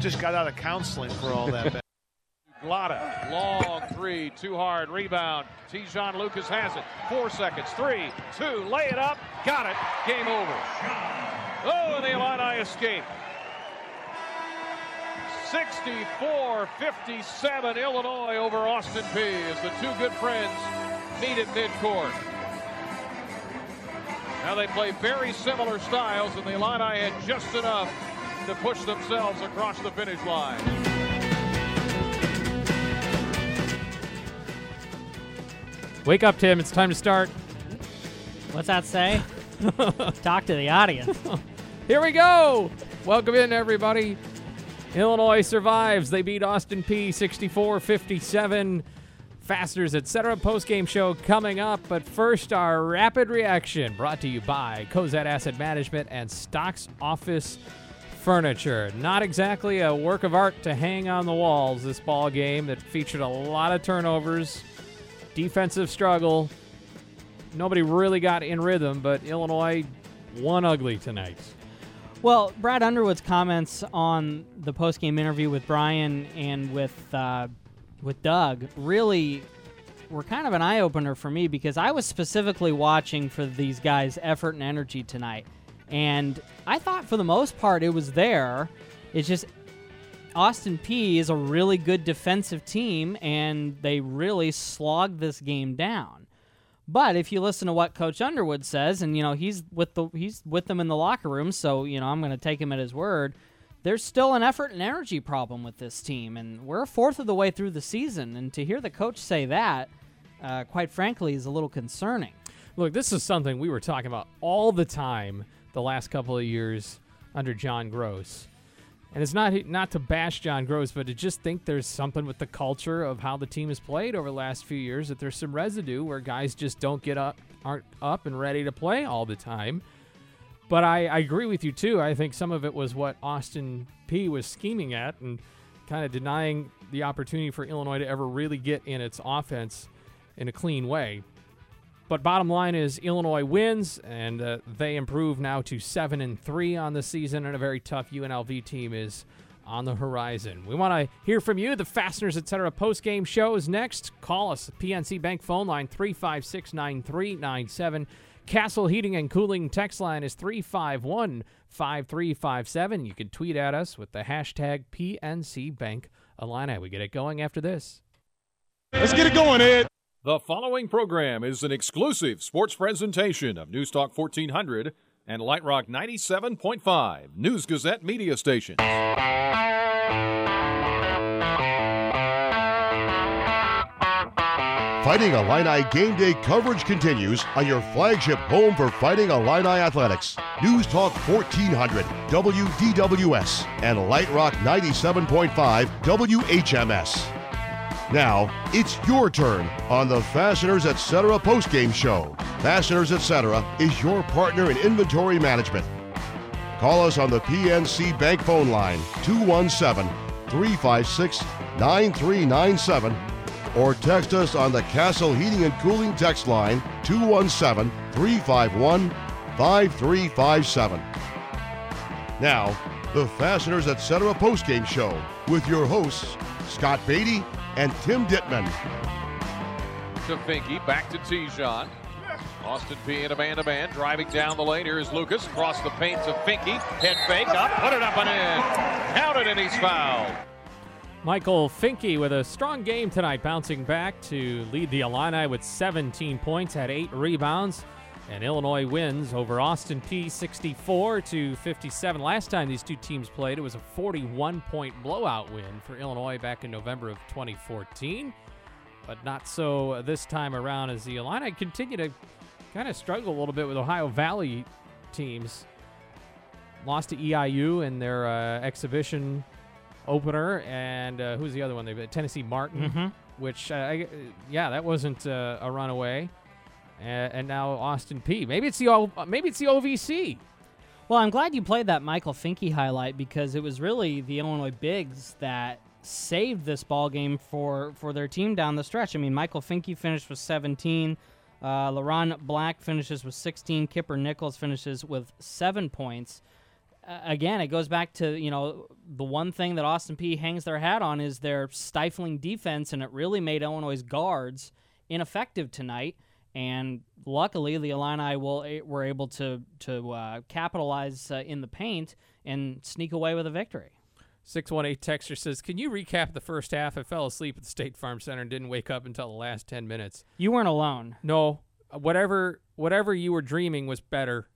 Just got out of counseling for all that. Glotta, long three, too hard, rebound. Te'Jon Lucas has it. Four seconds, three, two, lay it up, got it, game over. Oh, and the Illini escape. 64-57 Illinois over Austin Peay as the two good friends meet at midcourt. Now they play very similar styles, and the Illini had just enough to push themselves across the finish line. Wake up, Tim. It's time to start. What's that say? Talk to the audience. Here we go. Welcome in, everybody. Illinois survives. They beat Austin Peay 64 57. Fasteners, etc. Post game show coming up. But first, our rapid reaction brought to you by Cozad Asset Management and Stocks Office Furniture. Not exactly a work of art to hang on the walls, this ball game that featured a lot of turnovers, defensive struggle. Nobody really got in rhythm, but Illinois won ugly tonight. Well, Brad Underwood's comments on the post-game interview with Brian and with uh, with Doug really were kind of an eye opener for me because I was specifically watching for these guys' effort and energy tonight, and I thought for the most part it was there. It's just Austin Peay is a really good defensive team, and they really slogged this game down. But if you listen to what Coach Underwood says, and you know he's with the he's with them in the locker room, so you know I'm going to take him at his word. There's still an effort and energy problem with this team, and we're a fourth of the way through the season. And to hear the coach say that, uh, quite frankly, is a little concerning. Look, this is something we were talking about all the time the last couple of years under John Groce. And it's not not to bash John Groce, but to just think there's something with the culture of how the team has played over the last few years that there's some residue where guys just don't get up, aren't up and ready to play all the time. But I, I agree with you too. I think some of it was what Austin Peay was scheming at and kind of denying the opportunity for Illinois to ever really get in its offense in a clean way. But bottom line is Illinois wins, and uh, they improve now to seven and three on the season, and a very tough UNLV team is on the horizon. We want to hear from you. The Fasteners Etc. post game show is next. Call us PNC Bank phone line three five six nine three nine seven. Castle Heating and Cooling text line is 351 5357. You can tweet at us with the hashtag PNC Bank Illini. We get it going after this. Let's get it going, Ed. The following program is an exclusive sports presentation of News Talk 1400 and Light Rock 97.5 News Gazette media stations. Fighting Illini game day coverage continues on your flagship home for Fighting Illini athletics. News Talk 1400 WDWS and Light Rock 97.5 WHMS. Now, it's your turn on the Fasteners Etc. postgame show. Fasteners Etc. is your partner in inventory management. Call us on the PNC Bank phone line 217 356 9397 or text us on the Castle Heating and Cooling text line 217 351 5357. Now, the Fasteners Etc. postgame show with your hosts, Scott Beatty and Tim Ditman. To Finke, back to Te'Jon. Austin Peay in a man-to-man, driving down the lane. Here is Lucas across the paint to Finke. Head fake up, put it up and in. Counted and he's fouled. Michael Finke with a strong game tonight, bouncing back to lead the Illini with 17 points, had eight rebounds, and Illinois wins over Austin Peay 64 to 57. Last time these two teams played, it was a 41 point blowout win for Illinois back in November of 2014. But not so this time around as the Illini continue to kind of struggle a little bit with Ohio Valley teams. Lost to EIU in their uh, exhibition opener, and uh, who's the other one? They Tennessee Martin, Mhm. which uh, I, yeah, that wasn't uh, a runaway. And, and now Austin Peay. Maybe it's the maybe it's the OVC. Well, I'm glad you played that Michael Finke highlight because it was really the Illinois bigs that saved this ball game for for their team down the stretch. I mean, Michael Finke finished with 17. Uh, Leron Black finishes with 16. Kipper Nichols finishes with seven points. uh, again, it goes back to you know the one thing that Austin Peay hangs their hat on is their stifling defense, and it really made Illinois' guards ineffective tonight. And luckily, the Illini will were able to to uh, capitalize uh, in the paint and sneak away with a victory. 618 Texture says, Can you recap the first half? I fell asleep at the State Farm Center and didn't wake up until the last 10 minutes. You weren't alone. No, whatever whatever you were dreaming was better.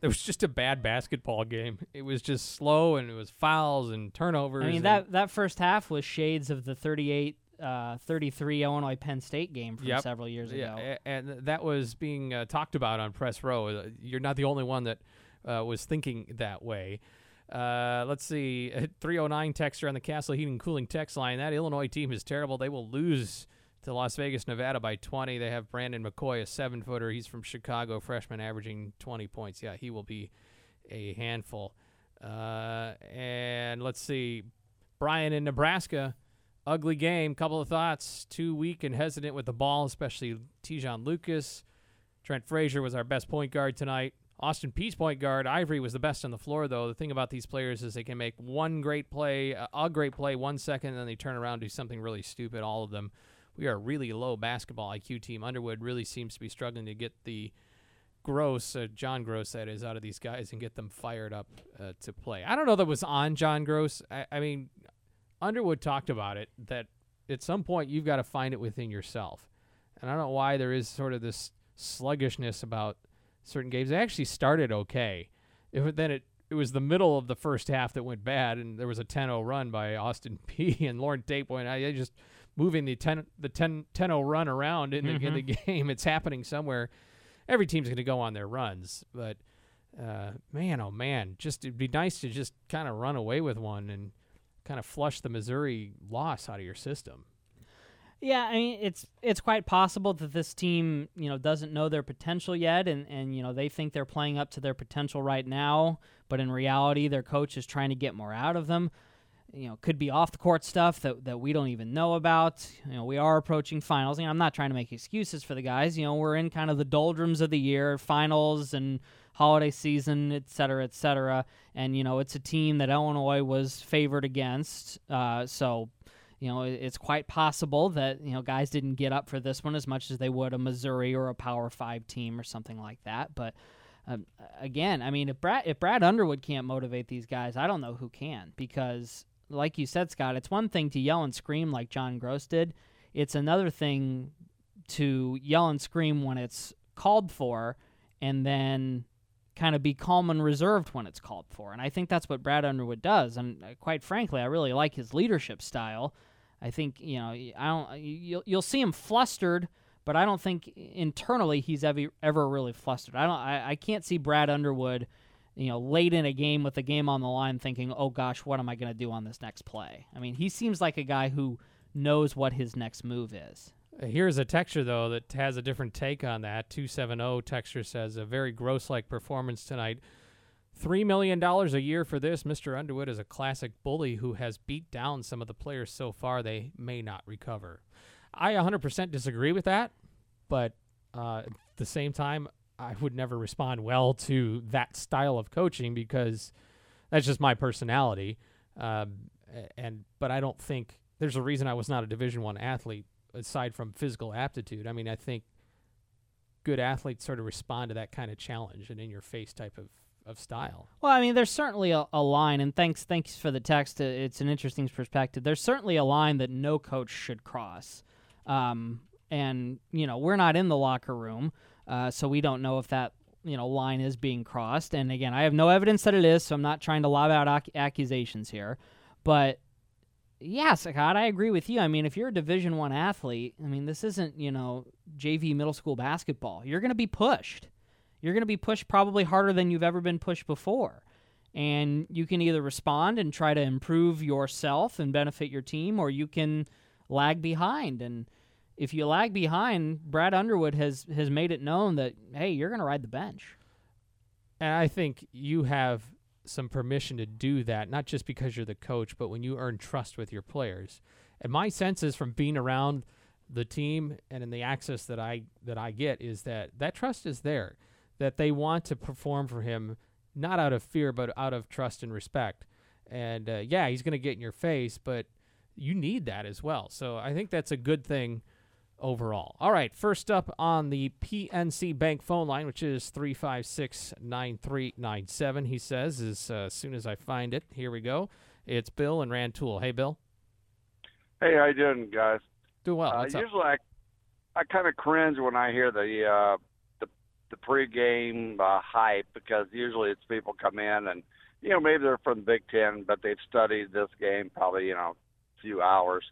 It was just a bad basketball game. It was just slow and it was fouls and turnovers. I mean that that first half was shades of the 38 uh, 33 Illinois Penn State game from Yep. several years ago. Yeah, a- and that was being uh, talked about on press row. Uh, You're not the only one that uh, was thinking that way. Uh, let's see, 309 texture on the Castle Heating and Cooling text line. That Illinois team is terrible. They will lose to Las Vegas, Nevada by 20. They have Brandon McCoy, a seven footer. He's from Chicago, freshman, averaging 20 points. Yeah, he will be a handful. Uh, and let's see, Brian in Nebraska ugly game. Couple of thoughts. Too weak and hesitant with the ball, especially Te'Jon Lucas. Trent Frazier was our best point guard tonight. Austin Peay's point guard, Ivory, was the best on the floor, though. The thing about these players is they can make one great play, a great play, one second, and then they turn around and do something really stupid, all of them. We are a really low basketball IQ team. Underwood really seems to be struggling to get the Groce, uh, John Groce, that is, out of these guys and get them fired up uh, to play. I don't know that was on John Groce. I, I mean, Underwood talked about it that at some point you've got to find it within yourself. And I don't know why there is sort of this sluggishness about certain games. They actually started okay. If then it it was the middle of the first half that went bad, and there was a 10-0 run by Austin P. and Loren Tate point. I I just moving the 10 the 10 10-0 run around in the, in the game. It's happening somewhere. Every team's going to go on their runs, but uh, man, oh man, just it'd be nice to just kind of run away with one and kind of flush the Missouri loss out of your system. Yeah, I mean it's it's quite possible that this team, you know, doesn't know their potential yet and and you know, they think they're playing up to their potential right now, but in reality their coach is trying to get more out of them. You know, could be off the court stuff that that we don't even know about. You know, we are approaching finals. You know, I'm not trying to make excuses for the guys. You know, we're in kind of the doldrums of the year, finals and holiday season, et cetera, et cetera. And you know, it's a team that Illinois was favored against. Uh, so you know, it's quite possible that you know guys didn't get up for this one as much as they would a Missouri or a Power Five team or something like that. But um, again, I mean, if Brad if Brad Underwood can't motivate these guys, I don't know who can. Because, like you said, Scott, it's one thing to yell and scream like John Groce did. It's another thing to yell and scream when it's called for, and then kind of be calm and reserved when it's called for. And I think that's what Brad Underwood does. And uh, quite frankly, I really like his leadership style. I think you know I don't you'll you'll see him flustered, but I don't think internally he's ever ever really flustered. I don't I, I can't see Brad Underwood, you know, late in a game with the game on the line thinking, "Oh gosh, what am I going to do on this next play?" I mean, he seems like a guy who knows what his next move is. Here's a texture though that has a different take on that. 270 texture says a very gross like performance tonight. Three million dollars a year for this. Mr. Underwood is a classic bully who has beat down some of the players so far they may not recover. I 100% disagree with that, but uh, at the same time, I would never respond well to that style of coaching because that's just my personality. Um, and but I don't think there's a reason I was not a Division One athlete aside from physical aptitude. I mean, I think good athletes sort of respond to that kind of challenge and in your face type of, of style. Well, I mean, there's certainly a, a line, and thanks thanks for the text. Uh, It's an interesting perspective. There's certainly a line that no coach should cross. Um, and you know, we're not in the locker room, uh, so we don't know if that you know line is being crossed. And again, I have no evidence that it is, so I'm not trying to lob out ac- accusations here. But yeah, Scott, I agree with you. I mean, if you're a Division One athlete, I mean, this isn't you know JV middle school basketball. You're going to be pushed. You're going to be pushed probably harder than you've ever been pushed before. And you can either respond and try to improve yourself and benefit your team, or you can lag behind. And if you lag behind, Brad Underwood has has made it known that hey, you're going to ride the bench. And I think you have some permission to do that, not just because you're the coach, but when you earn trust with your players. And my sense is from being around the team and in the access that I that I get is that that trust is there, that they want to perform for him not out of fear, but out of trust and respect. And uh, yeah, he's going to get in your face, but you need that as well. So I think that's a good thing overall. All right, first up on the PNC Bank phone line, which is 356 9397, he says, as uh, soon as I find it. Here we go. It's Bill and Rantoul. Hey, Bill. Hey, how you doing, guys? Doing well. uh, usually, I, I kind of cringe when I hear the uh, the the pregame uh, hype because usually it's people come in and you know maybe they're from the Big Ten, but they've studied this game probably you know a few hours.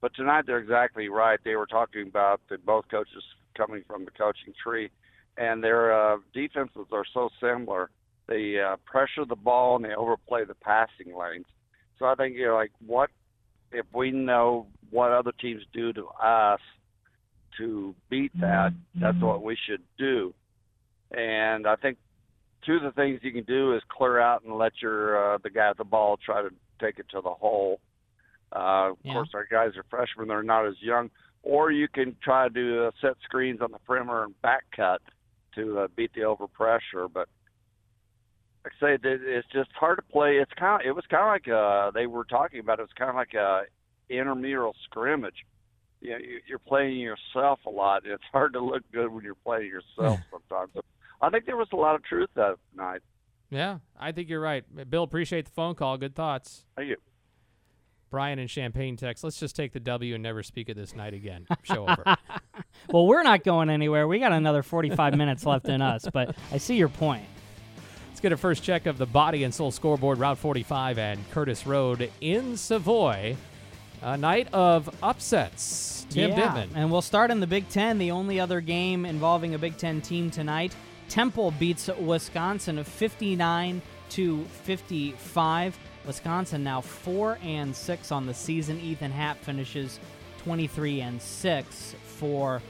But tonight they're exactly right. They were talking about the both coaches coming from the coaching tree, and their uh, defenses are so similar. They uh, pressure the ball and they overplay the passing lanes. So I think you're like, what if we know what other teams do to us to beat that? That's what we should do. And I think two of the things you can do is clear out and let your uh, the guy at the ball try to take it to the hole. Uh, of Yeah. course, our guys are freshmen; they're not as young. Or you can try to uh, set screens on the perimeter and back cut to uh, beat the overpressure. But like I say, it's just hard to play. It's kind of it was kind of like uh, they were talking about. It was kind of like a intramural scrimmage. You know, you- you're playing yourself a lot. It's hard to look good when you're playing yourself sometimes. So I think there was a lot of truth that tonight. Yeah, I think you're right. Bill, appreciate the phone call. Good thoughts. Thank you. Brian and Champaign text. Let's just take the W and never speak of this night again. Show over. Well, we're not going anywhere. We got another 45 minutes left in us, but I see your point. Let's get a first check of the body and soul scoreboard, Route 45 and Curtis Road in Savoy. A night of upsets. Tim yeah. Ditman. And we'll start in the Big Ten. The only other game involving a Big Ten team tonight. Temple beats Wisconsin 59 to 55. Wisconsin now four and six on the season. Ethan Happ finishes 23 and six for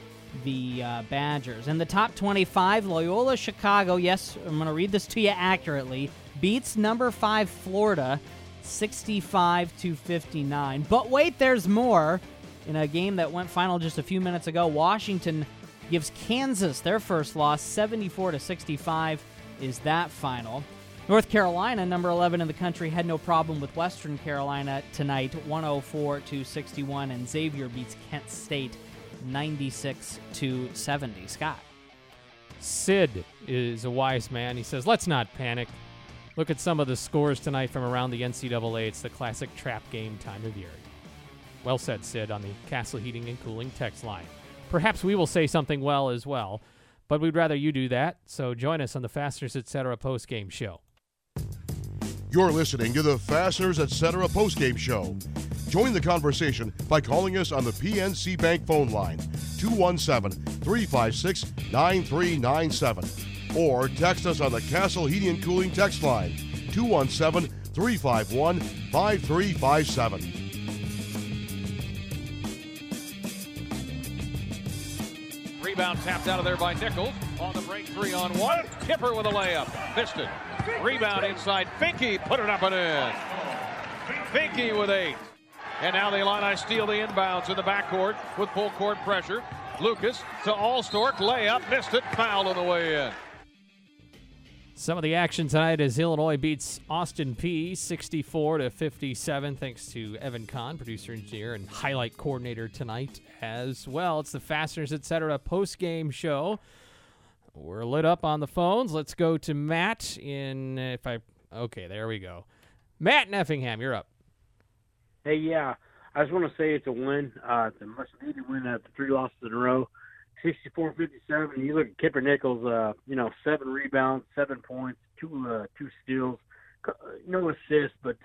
the uh, Badgers. In the top 25, Loyola Chicago. Yes, I'm going to read this to you accurately. Beats number five Florida 65 to 59. But wait, there's more. In a game that went final just a few minutes ago, Washington gives Kansas their first loss, 74 to 65 is that final. North Carolina, number 11 in the country, had no problem with Western Carolina tonight, 104 to 61, and Xavier beats Kent State 96 to 70. Scott. Sid is a wise man. He says, let's not panic. Look at some of the scores tonight from around the NCAA. It's the classic trap game time of year. Well said, Sid, on the Castle Heating and Cooling text line. Perhaps we will say something well as well, but we'd rather you do that. So join us on the Fasteners Etc. post-game show. You're listening to the Fasteners Etc. postgame show. Join the conversation by calling us on the PNC Bank phone line, 217 356 9397. Or text us on the Castle Heating and Cooling text line, 217 351 5357. Rebound tapped out of there by Nichols. On the break, three on one. Kipper with a layup. Missed it. Rebound inside. Finke put it up and in. Finke with eight. And now the Illini steal the inbounds in the backcourt with full court pressure. Lucas to Alstork. Layup. Missed it. Foul on the way in. Some of the action tonight as Illinois beats Austin Peay 64 to 57 thanks to Evan Kahn, producer engineer and highlight coordinator tonight as well. It's the Fasteners Etc. post-game show. We're lit up on the phones. Let's go to Matt in if I Okay, there we go. Matt in Effingham, you're up. Hey, yeah, I just want to say it's a win. Uh, it's a much needed win after three losses in a row. 64-57. You look at Kipper Nichols, uh, you know, seven rebounds, seven points, two uh, two steals, uh, no assists, but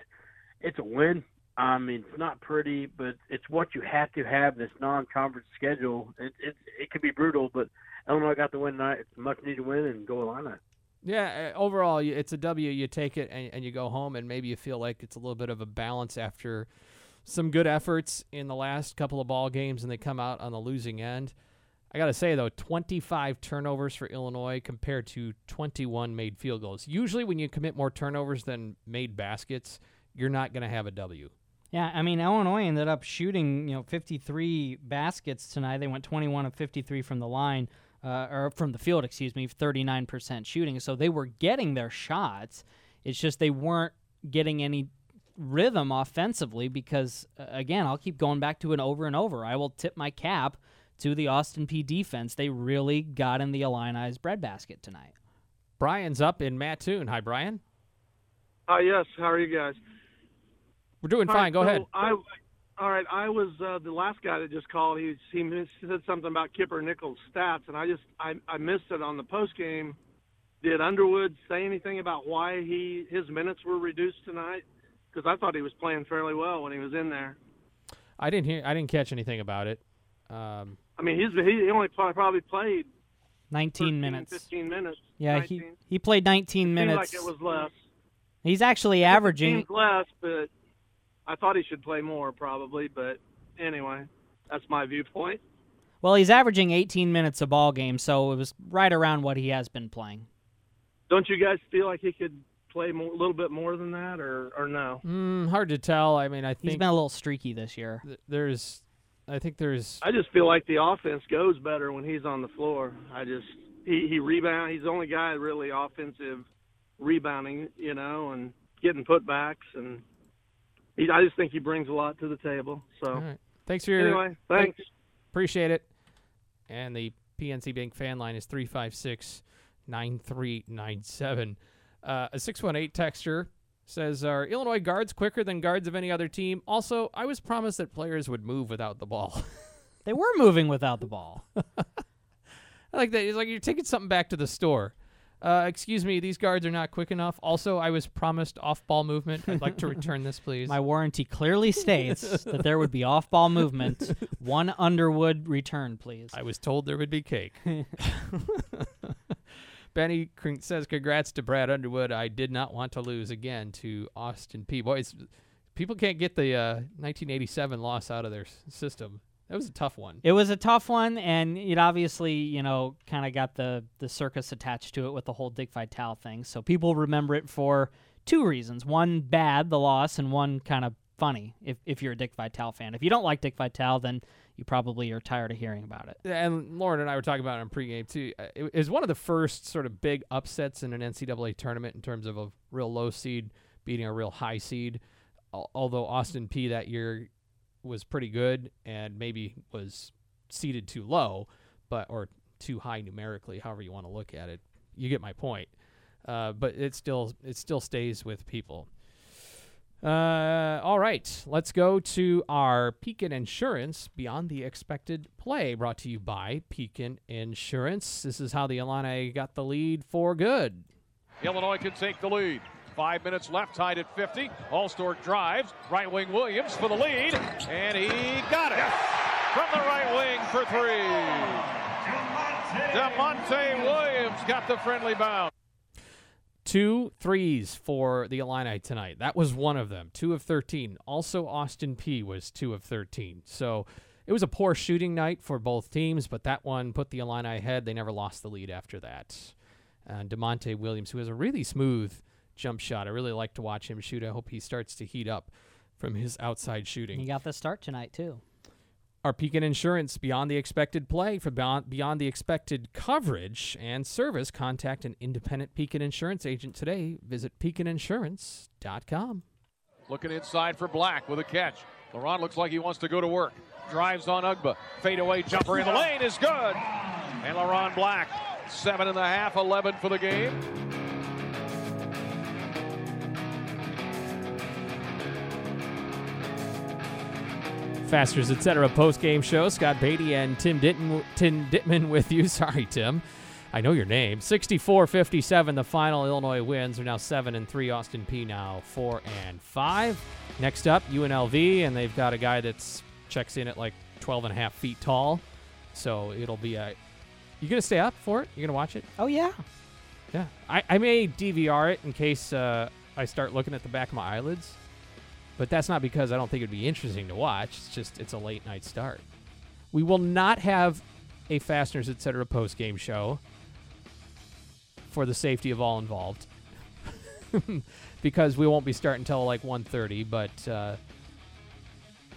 it's a win. I mean, it's not pretty, but it's what you have to have this non-conference schedule. It it it can be brutal, but Illinois got the win tonight. It's a much needed win, and go Illini. Yeah, uh, overall, it's a W. You take it and, and you go home, and maybe you feel like it's a little bit of a balance after some good efforts in the last couple of ball games, and they come out on the losing end. I got to say, though, 25 turnovers for Illinois compared to 21 made field goals. Usually, when you commit more turnovers than made baskets, you're not going to have a W. Yeah, I mean Illinois ended up shooting, you know, 53 baskets tonight. They went 21 of 53 from the line. Uh, or from the field, excuse me, 39% shooting. So they were getting their shots. It's just they weren't getting any rhythm offensively because, uh, again, I'll keep going back to it over and over. I will tip my cap to the Austin Peay defense. They really got in the Illini's breadbasket tonight. Brian's up in Mattoon. Hi, Brian. Uh, yes. How are you guys? We're doing All fine. Go so ahead. I, all right. I was uh, the last guy that just called. He he mis- said something about Kipper Nichols' stats, and I just I, I missed it on the post game. Did Underwood say anything about why he his minutes were reduced tonight? Because I thought he was playing fairly well when he was in there. I didn't hear. I didn't catch anything about it. Um, I mean, he's he only probably played 19 13, minutes. 15 minutes. Yeah, 19. he, he played 19 Seemed minutes. like it was less. He's actually It averaging. seems less, but I thought he should play more probably. But anyway, that's my viewpoint. Well, he's averaging 18 minutes a ball game, so it was right around what he has been playing. Don't you guys feel like he could play more, a little bit more than that, or or no? mm, hard to tell. I mean, I He's think been a little streaky this year. th- there's. I think there's. I just feel like the offense goes better when he's on the floor. I just he he rebound. He's the only guy really offensive rebounding, you know, and getting putbacks, and he, I just think he brings a lot to the table. So All right. Thanks for your. anyway, thanks. Appreciate it. And the PNC Bank fan line is 356 9397. Uh, a 618 texture says, Are Illinois guards quicker than guards of any other team? Also, I was promised that players would move without the ball. They were moving without the ball. I like that. It's like you're taking something back to the store. Uh, excuse me, these guards are not quick enough. Also, I was promised off ball movement. I'd like to return this, please. My warranty clearly states that there would be off ball movement. One Underwood return, please. I was told there would be cake. Benny says, "Congrats to Brad Underwood. I did not want to lose again to Austin Peay. Boys, people can't get the uh, 1987 loss out of their s- system. That was a tough one. It was a tough one, and it obviously, you know, kind of got the the circus attached to it with the whole Dick Vitale thing. So people remember it for two reasons: one, bad, the loss, and one kind of funny. If if you're a Dick Vitale fan, if you don't like Dick Vitale, then you probably are tired of hearing about it. And Loren and I were talking about it in pregame too. Uh, It was one of the first sort of big upsets in an NCAA tournament in terms of a real low seed beating a real high seed. Although Austin Peay that year was pretty good and maybe was seated too low, but or too high numerically, however you want to look at it. You get my point. Uh, but it still it still stays with people. Uh, all right, let's go to our Pekin Insurance Beyond the Expected Play, brought to you by Pekin Insurance. This is how the Illini got the lead for good. Illinois can take the lead. Five minutes left, tied at 50. Alstork drives. Right wing Williams for the lead. And he got it. From the right wing for three. Da'Monte Williams got the friendly bounce. Two threes for the Illini tonight. That was one of them. Two of 13. Also, Austin Peay was two of 13. So it was a poor shooting night for both teams, but that one put the Illini ahead. They never lost the lead after that. And Da'Monte Williams, who has a really smooth jump shot. I really like to watch him shoot. I hope he starts to heat up from his outside shooting. He got the start tonight too. Our Pekin Insurance Beyond the Expected Play for beyond, beyond the expected coverage and service. Contact an independent Pekin Insurance agent today. Visit pekininsurance.com. Looking inside for Black with a catch. Leron looks like he wants to go to work. Drives on Ugba. Fadeaway jumper in the lane is good. And Leron Black, seven and a half, 11 for the game. Fasters, etc. Post game show. Scott Beatty and Tim Ditton, Tim Ditman with you. Sorry, Tim. I know your name. 64-57. The final Illinois wins are now seven and three. Austin Peay now four and five. Next up, UNLV, and they've got a guy that's checks in at like 12 and a half feet tall. So it'll be a. You gonna stay up for it? You're gonna watch it? Oh yeah. Yeah. I, I may DVR it in case uh, I start looking at the back of my eyelids. But that's not because I don't think it'd be interesting to watch. It's just it's a late night start. We will not have a Fasteners Etc. post game show for the safety of all involved. because we won't be starting until like 1.30, but uh,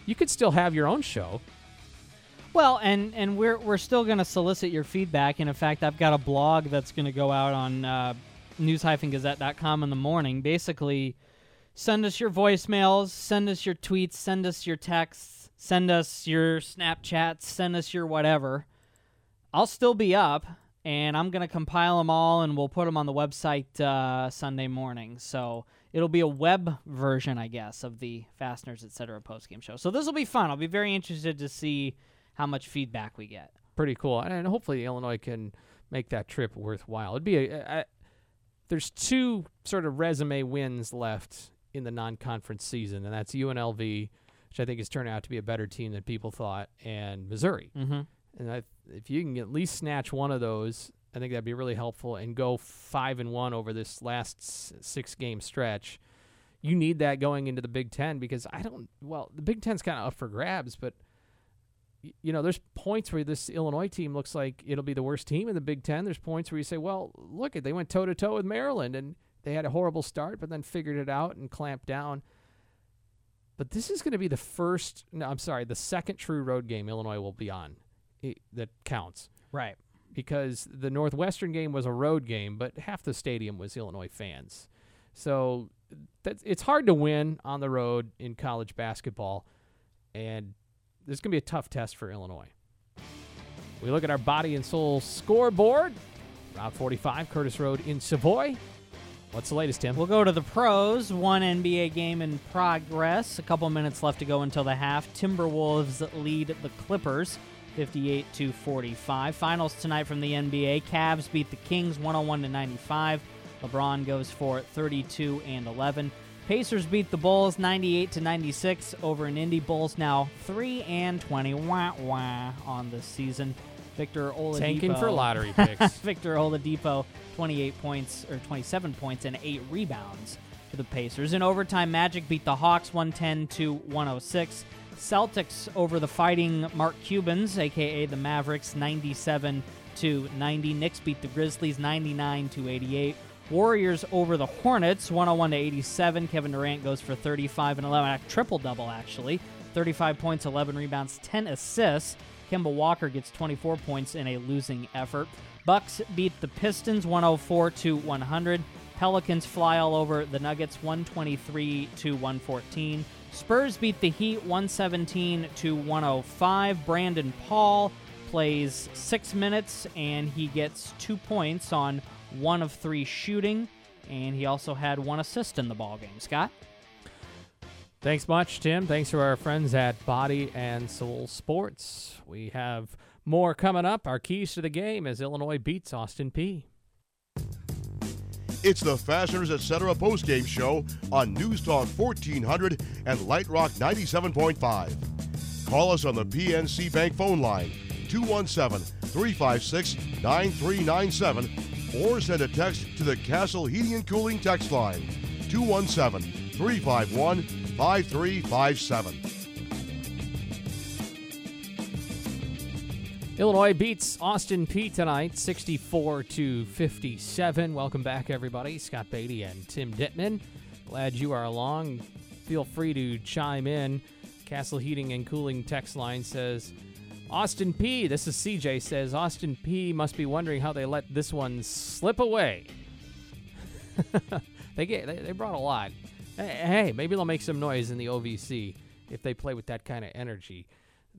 you could still have your own show. Well, and and we're we're still going to solicit your feedback. And in fact, I've got a blog that's going to go out on uh, news-gazette.com in the morning. Basically, send us your voicemails, send us your tweets, send us your texts, send us your Snapchats, send us your whatever. I'll still be up, and I'm going to compile them all, and we'll put them on the website uh, Sunday morning. So it'll be a web version, I guess, of the Fasteners Etc. postgame show. So this will be fun. I'll be very interested to see how much feedback we get. Pretty cool, and hopefully Illinois can make that trip worthwhile. It'd be a, a, a there's two sort of resume wins left in the non-conference season, and that's UNLV, which I think has turned out to be a better team than people thought, and Missouri. Mm-hmm. And I, if you can at least snatch one of those, I think that'd be really helpful. And go five and one over this last s- six game stretch. You need that going into the Big Ten because I don't. Well, the Big Ten's kind of up for grabs, but you know, there's points where this Illinois team looks like it'll be the worst team in the Big Ten. There's points where you say, well, look at they went toe to toe with Maryland and they had a horrible start, but then figured it out and clamped down. But this is going to be the first. No, I'm sorry, the second true road game Illinois will be on i that counts Right. because the Northwestern game was a road game, but half the stadium was Illinois fans. So that's, it's hard to win on the road in college basketball, and this is going to be a tough test for Illinois. We look at our body and soul scoreboard. Route 45, Curtis Road in Savoy. What's the latest, Tim? We'll go to the pros. One NBA game in progress. A couple minutes left to go until the half. Timberwolves lead the Clippers 58 to 45. Finals tonight from the NBA. Cavs beat the Kings 101 to 95. LeBron goes for 32 and 11. Pacers beat the Bulls 98 to 96 over an Indy Bulls now 3 and 20 wah, wah, on the season. Victor Oladipo Tanking for lottery picks. Victor Oladipo, 28 points or 27 points and eight rebounds for the Pacers. In overtime, Magic beat the Hawks 110 to 106. Celtics over the Fighting Mark Cubans, aka the Mavericks, 97 to 90. Knicks beat the Grizzlies 99 to 88. Warriors over the Hornets 101 to 87. Kevin Durant goes for 35 and 11, triple double actually. 35 points, 11 rebounds, 10 assists. Kemba Walker gets 24 points in a losing effort. Bucks beat the Pistons 104 to 100. Pelicans fly all over the Nuggets 123 to 114. Spurs beat the Heat 117 to 105. Brandon Paul plays 6 minutes and he gets 2 points on 1 of 3 shooting and he also had one assist in the ball game. Scott Thanks much, Tim. Thanks to our friends at Body and Soul Sports. We have more coming up. Our keys to the game as Illinois beats Austin Peay. It's the Fasteners Etc. postgame show on News Talk 1400 and Light Rock 97.5. Call us on the PNC Bank phone line 217 356 9397 or send a text to the Castle Heating and Cooling text line 217 351 5357. Illinois beats Austin Peay tonight, 64 to 57. Welcome back, everybody. Scott Beatty and Tim Ditman. Glad you are along. Feel free to chime in. Castle Heating and Cooling text line says, Austin Peay. This is CJ says Austin Peay. must be wondering how they let this one slip away. they get they, they brought a lot. Hey, maybe they'll make some noise in the OVC if they play with that kind of energy.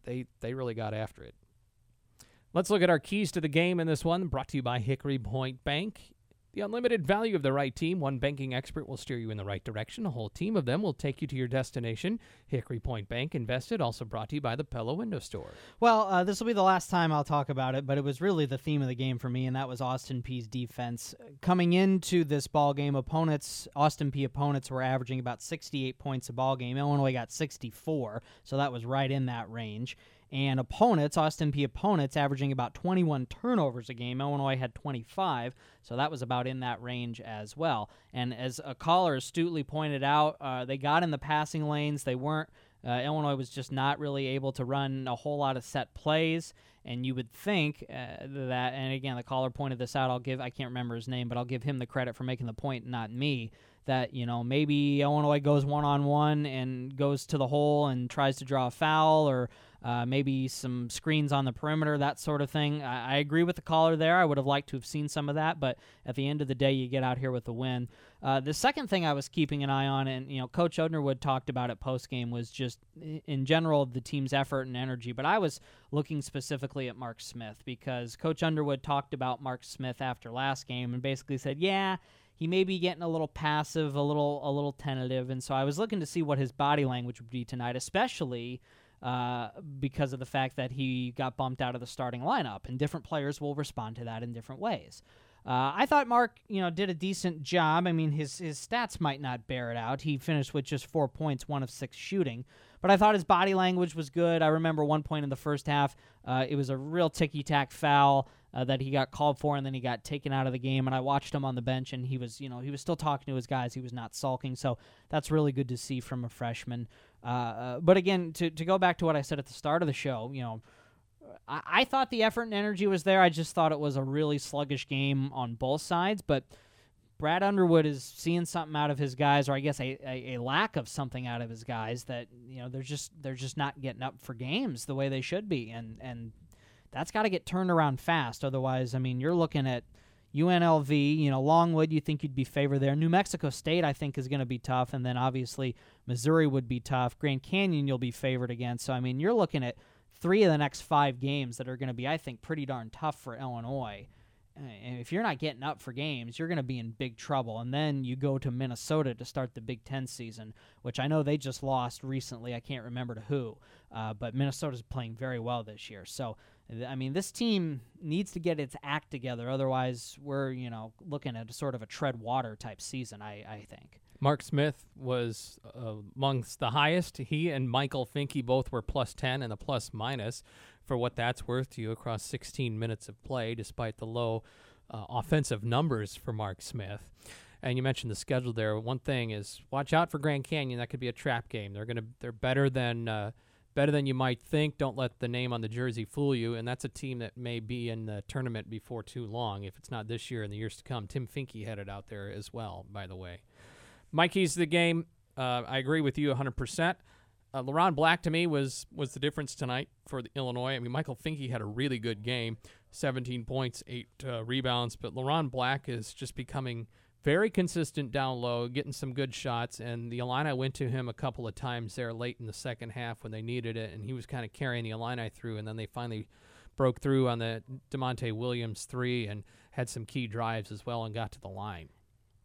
They they really got after it. Let's look at our keys to the game in this one, brought to you by Hickory Point Bank. The unlimited value of the right team. One banking expert will steer you in the right direction. A whole team of them will take you to your destination. Hickory Point Bank Invested, also brought to you by the Pella Window Store. Well, uh, this will be the last time I'll talk about it, but it was really the theme of the game for me, and that was Austin Peay's defense. Coming into this ball game, opponents, Austin Peay opponents, were averaging about 68 points a ball game. Illinois got 64, so that was right in that range. And opponents, Austin Peay opponents, averaging about 21 turnovers a game. Illinois had 25, so that was about in that range as well. And as a caller astutely pointed out, uh, they got in the passing lanes. They weren't uh, Illinois was just not really able to run a whole lot of set plays, and you would think uh, that. And again, the caller pointed this out. I'll give I can't remember his name, but I'll give him the credit for making the point, not me. That you know maybe Illinois goes one on one and goes to the hole and tries to draw a foul, or uh, maybe some screens on the perimeter, that sort of thing. I, I agree with the caller there. I would have liked to have seen some of that, but at the end of the day, you get out here with the win. Uh, the second thing I was keeping an eye on, and you know, Coach Underwood talked about it post game, was just in general the team's effort and energy. But I was looking specifically at Mark Smith because Coach Underwood talked about Mark Smith after last game and basically said, "Yeah, he may be getting a little passive, a little a little tentative." And so I was looking to see what his body language would be tonight, especially uh, because of the fact that he got bumped out of the starting lineup, and different players will respond to that in different ways. Uh, I thought Mark, you know, did a decent job. I mean, his his stats might not bear it out. He finished with just four points, one of six shooting, but I thought his body language was good. I remember one point in the first half, uh, it was a real ticky tack foul uh, that he got called for, and then he got taken out of the game. And I watched him on the bench, and he was, you know, he was still talking to his guys. He was not sulking, so that's really good to see from a freshman. Uh, uh, but again, to to go back to what I said at the start of the show, you know. I, I thought the effort and energy was there. I just thought it was a really sluggish game on both sides. But Brad Underwood is seeing something out of his guys, or I guess a, a, a, lack of something out of his guys that you know they're just they're just not getting up for games the way they should be, and and that's got to get turned around fast. Otherwise, I mean, you're looking at UNLV, you know, Longwood. You think you'd be favored there. New Mexico State, I think, is going to be tough, and then obviously Missouri would be tough. Grand Canyon, you'll be favored against. So I mean, you're looking at three of the next five games that are going to be, I think, pretty darn tough for Illinois. And if you're not getting up for games, you're going to be in big trouble. And then you go to Minnesota to start the Big Ten season, which I know they just lost recently. I can't remember to who, uh, but Minnesota's playing very well this year. So, I mean, this team needs to get its act together. Otherwise, we're you know looking at a sort of a tread water type season. I I think. Mark Smith was uh, amongst the highest. He and Michael Finke both were plus 10 and a plus minus for what that's worth to you across 16 minutes of play, despite the low uh, offensive numbers for Mark Smith. And you mentioned the schedule there. One thing is watch out for Grand Canyon. That could be a trap game. They're gonna they're better than uh, better than you might think. Don't let the name on the jersey fool you. And that's a team that may be in the tournament before too long. If it's not this year, in the years to come. Tim Finke headed out there as well. By the way. Mikey's the game. Uh, I agree with you 100%. Uh, LeRon Black to me was was the difference tonight for Illinois. I mean, Michael Finke had a really good game, 17 points, eight uh, rebounds, but LeRon Black is just becoming very consistent down low, getting some good shots. And the Illini went to him a couple of times there late in the second half when they needed it, and he was kind of carrying the Illini through. And then they finally broke through on the Da'Monte Williams three and had some key drives as well and got to the line.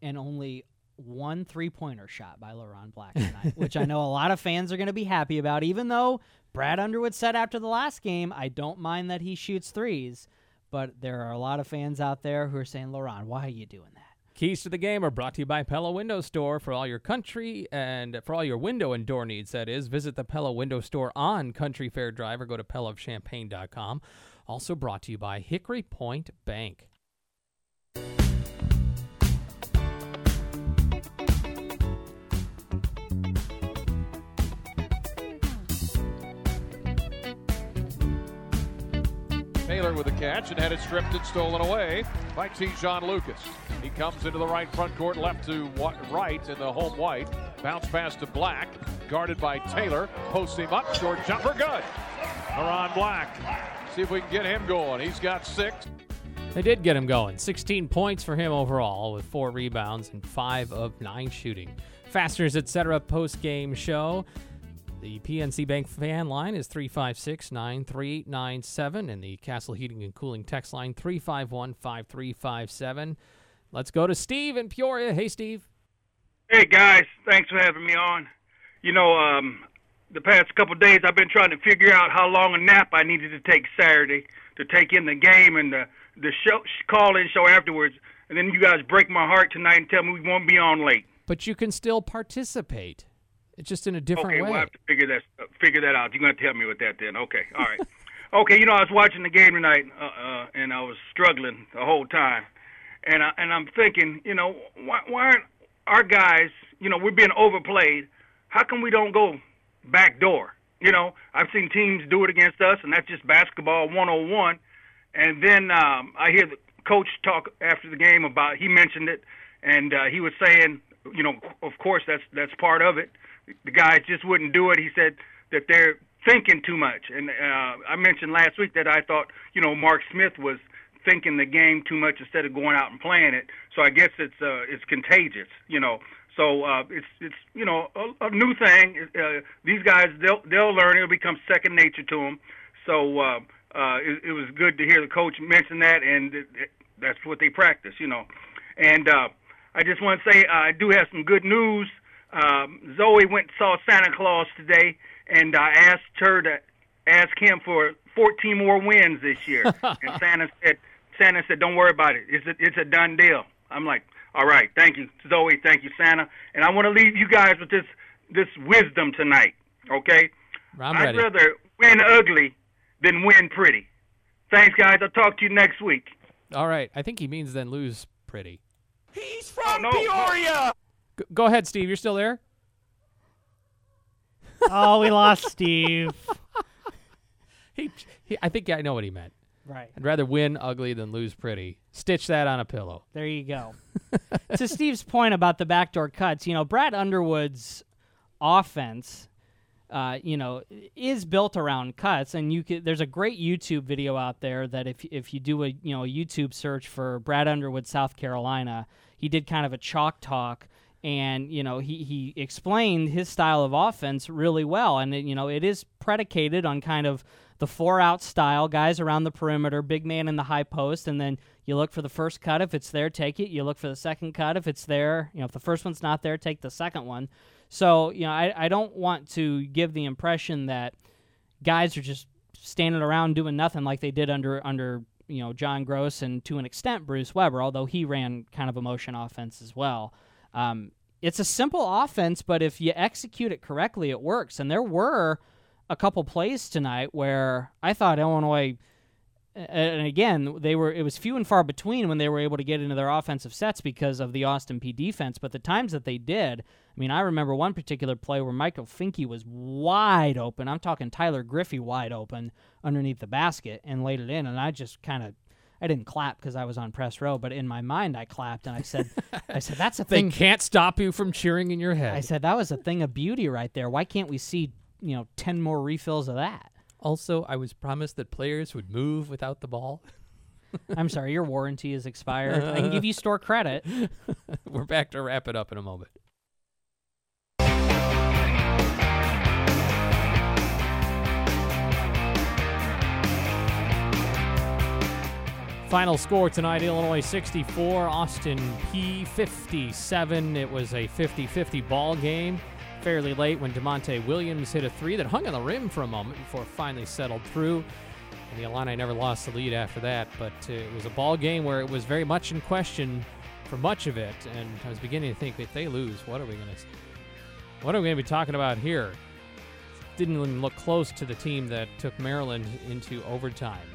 And only one three pointer shot by LeRon Black tonight, which I know a lot of fans are going to be happy about, even though Brad Underwood said after the last game, I don't mind that he shoots threes. But there are a lot of fans out there who are saying, LeRon, why are you doing that? Keys to the game are brought to you by Pella Window Store for all your country and for all your window and door needs. That is, visit the Pella Window Store on Country Fair Drive or go to PellaofChampaign.com. Also brought to you by Hickory Point Bank. Taylor with the catch and had it stripped and stolen away by Te'Jon Lucas. He comes into the right front court, left to right in the home white. Bounce pass to Black, guarded by Taylor. Posts him up, short jumper, good. LeRon Black. See if we can get him going. He's got six. They did get him going. 16 points for him overall, with four rebounds and five of nine shooting. Fasteners, etc. post game show. The PNC Bank fan line is 356 9397, and the Castle Heating and Cooling text line 351 5357. Let's go to Steve in Peoria. Hey, Steve. Hey, guys. Thanks for having me on. You know, um, the past couple days I've been trying to figure out how long a nap I needed to take Saturday to take in the game and the, the show, call in show afterwards. And then you guys break my heart tonight and tell me we won't be on late. But you can still participate. It's just in a different okay, way. Okay, we'll have to figure that uh, figure that out. You're going to help me with that then. Okay, all right. okay, you know I was watching the game tonight, uh, uh, and I was struggling the whole time, and I and I'm thinking, you know, why why aren't our guys, you know, we're being overplayed. How come we don't go back door? You know, I've seen teams do it against us, and that's just basketball 101. And then um, I hear the coach talk after the game about he mentioned it, and uh, he was saying, you know, of course that's that's part of it the guys just wouldn't do it. He said that they're thinking too much. And uh, I mentioned last week that I thought, you know, Mark Smith was thinking the game too much instead of going out and playing it. So I guess it's uh, it's contagious, you know. So uh, it's it's you know a, a new thing. Uh, these guys they'll they'll learn. It'll become second nature to them. So uh, uh, it, it was good to hear the coach mention that, and it, it, that's what they practice, you know. And uh, I just want to say uh, I do have some good news. Um, Zoe went and saw Santa Claus today, and I asked her to ask him for 14 more wins this year. and Santa said, Santa said, "Don't worry about it. It's a, it's a done deal." I'm like, "All right, thank you, Zoe. Thank you, Santa." And I want to leave you guys with this this wisdom tonight. Okay? I'm I'd ready. rather win ugly than win pretty. Thanks, guys. I'll talk to you next week. All right. I think he means then lose pretty. He's from Peoria. G- go ahead, Steve. You're still there? oh, we lost Steve. He, he, I think I know what he meant. Right. I'd rather win ugly than lose pretty. Stitch that on a pillow. There you go. to Steve's point about the backdoor cuts, you know, Brad Underwood's offense, uh, you know, is built around cuts, and you could. There's a great YouTube video out there that if if you do a you know a YouTube search for Brad Underwood, South Carolina, he did kind of a chalk talk. And you know he, he explained his style of offense really well, and it, you know it is predicated on kind of the four out style, guys around the perimeter, big man in the high post, and then you look for the first cut. If it's there, take it. You look for the second cut. If it's there, you know, if the first one's not there, take the second one. So, you know, I, I don't want to give the impression that guys are just standing around doing nothing like they did under under you know John Groce and to an extent Bruce Weber, although he ran kind of a motion offense as well. Um, it's a simple offense, but if you execute it correctly, it works. And there were a couple plays tonight where I thought Illinois, and again, they were it was few and far between when they were able to get into their offensive sets because of the Austin Peay defense. But the times that they did, I mean, I remember one particular play where Michael Finke was wide open. I'm talking Tyler Griffey wide open underneath the basket and laid it in, and I just kind of. I didn't clap because I was on press row, but in my mind I clapped and I said, "I said that's a They thing." can't stop you from cheering in your head. I said that was a thing of beauty right there. Why can't we see you know ten more refills of that? Also, I was promised that players would move without the ball. I'm sorry, your warranty is expired. I can give you store credit. We're back to wrap it up in a moment. Final score tonight Illinois 64, Austin Peay 57. It was a 50 50 ball game. Fairly late when Da'Monte Williams hit a three that hung on the rim for a moment before finally settled through. And the Illini never lost the lead after that, but uh, it was a ball game where it was very much in question for much of it. And I was beginning to think if they lose, what are we going to what are we going to be talking about here? Didn't even look close to the team that took Maryland into overtime.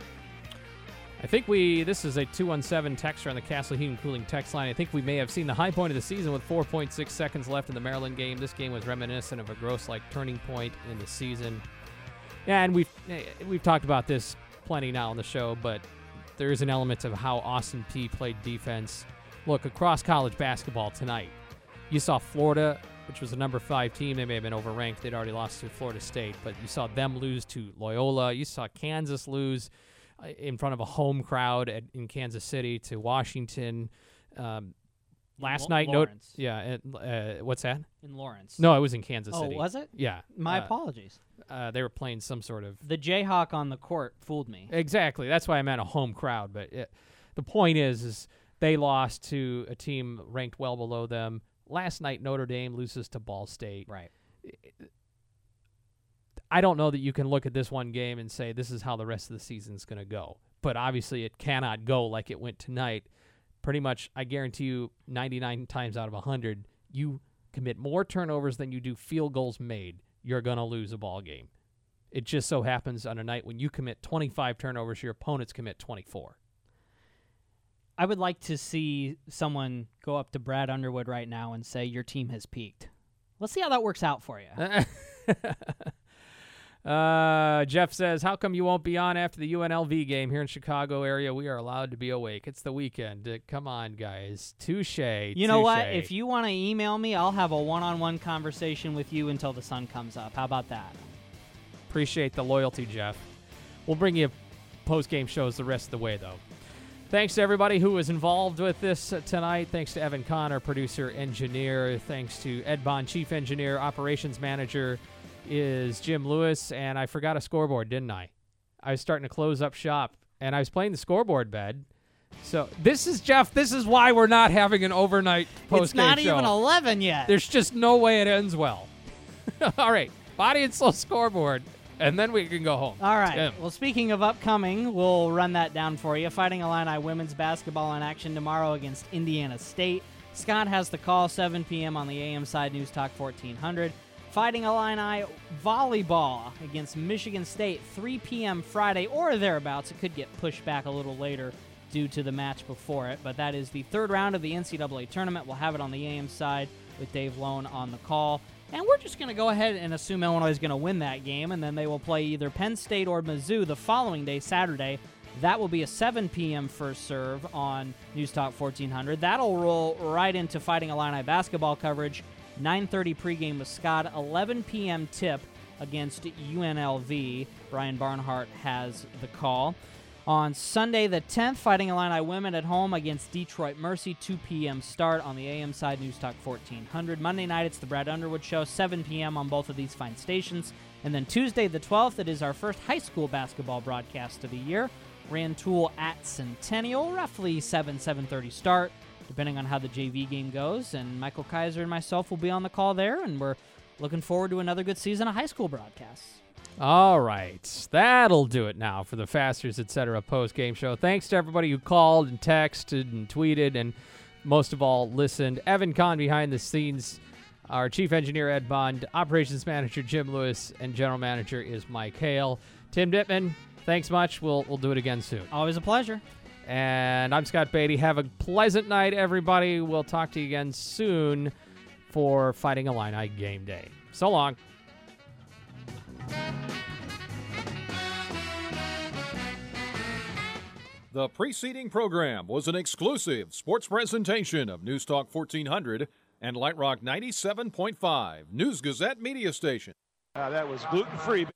I think we, this is a 217 texter on the Castle Heating Cooling text line. I think we may have seen the high point of the season with 4.6 seconds left in the Maryland game. This game was reminiscent of a Groce like turning point in the season. Yeah, and we've, eh, we've talked about this plenty now on the show, but there is an element of how Austin Peay played defense. Look, across college basketball tonight, you saw Florida, which was the number five team. They may have been overranked. They'd already lost to Florida State, but you saw them lose to Loyola. You saw Kansas lose in front of a home crowd at, in Kansas City to Washington. Um, last Lo- night, Lawrence. yeah. and, Uh, what's that? In Lawrence. No, it was in Kansas Oh, City. was it? Yeah. My Uh, apologies. Uh, they were playing some sort of The Jayhawk on the court fooled me. Exactly. That's why I meant a home crowd. But it, the point is, is they lost to a team ranked well below them. Last night, Notre Dame loses to Ball State. Right. I don't know that you can look at this one game and say this is how the rest of the season's going to go. But obviously, it cannot go like it went tonight. Pretty much, I guarantee you, 99 times out of 100, you commit more turnovers than you do field goals made. You're going to lose a ball game. It just so happens on a night when you commit 25 turnovers, your opponents commit 24. I would like to see someone go up to Brad Underwood right now and say your team has peaked. Let's see how that works out for you. Uh, Jeff says, "How come you won't be on after the UNLV game here in Chicago area? We are allowed to be awake. It's the weekend. Uh, come on, guys. Touche. You know what? If you want to email me, I'll have a one-on-one conversation with you until the sun comes up. How about that? Appreciate the loyalty, Jeff. We'll bring you post game shows the rest of the way, though. Thanks to everybody who was involved with this tonight. Thanks to Evan Connor, producer, engineer. Thanks to Ed Bond, chief engineer, operations manager is Jim Lewis. And I forgot a scoreboard, didn't I? I was starting to close up shop, and I was playing the scoreboard bed. So this is Jeff. This is why we're not having an overnight post It's not show. even 11 yet. There's just no way it ends well. All right, body and soul scoreboard, and then we can go home. All right. Tim. Well, speaking of upcoming, we'll run that down for you. Fighting Illini women's basketball in action tomorrow against Indiana State. Scott has the call, 7 p.m. on the AM side News Talk 1400. Fighting Illini volleyball against Michigan State, 3 p.m. Friday or thereabouts. It could get pushed back a little later due to the match before it, but that is the third round of the NCAA tournament. We'll have it on the AM side with Dave Lone on the call. And we're just going to go ahead and assume Illinois is going to win that game, and then they will play either Penn State or Mizzou the following day, Saturday. That will be a 7 p.m. first serve on News Talk 1400. That'll roll right into Fighting Illini basketball coverage. 9:30 pregame with Scott. 11 p.m. tip against UNLV. Brian Barnhart has the call. On Sunday the 10th, Fighting Illini women at home against Detroit Mercy, 2 p.m. start on the AM side, News Talk 1400. Monday night, it's the Brad Underwood Show, 7 p.m. on both of these fine stations. And then Tuesday the 12th, it is our first high school basketball broadcast of the year. Rantoul at Centennial, roughly 7, 7.30 start, depending on how the JV game goes. And Michael Kaiser and myself will be on the call there, and we're looking forward to another good season of high school broadcasts. All right, that'll do it now for the Fastners Etc. post game show. Thanks to everybody who called and texted and tweeted, and most of all listened. Evan Kahn behind the scenes, our chief engineer Ed Bond, operations manager Jim Lewis, and general manager is Mike Hale. Tim Ditman, thanks much. We'll we'll do it again soon. Always a pleasure. And I'm Scott Beatty. Have a pleasant night, everybody. We'll talk to you again soon for Fighting Illini game day. So long. The preceding program was an exclusive sports presentation of News Talk 1400 and Light Rock 97.5 News Gazette Media Station. Uh, that was gluten free.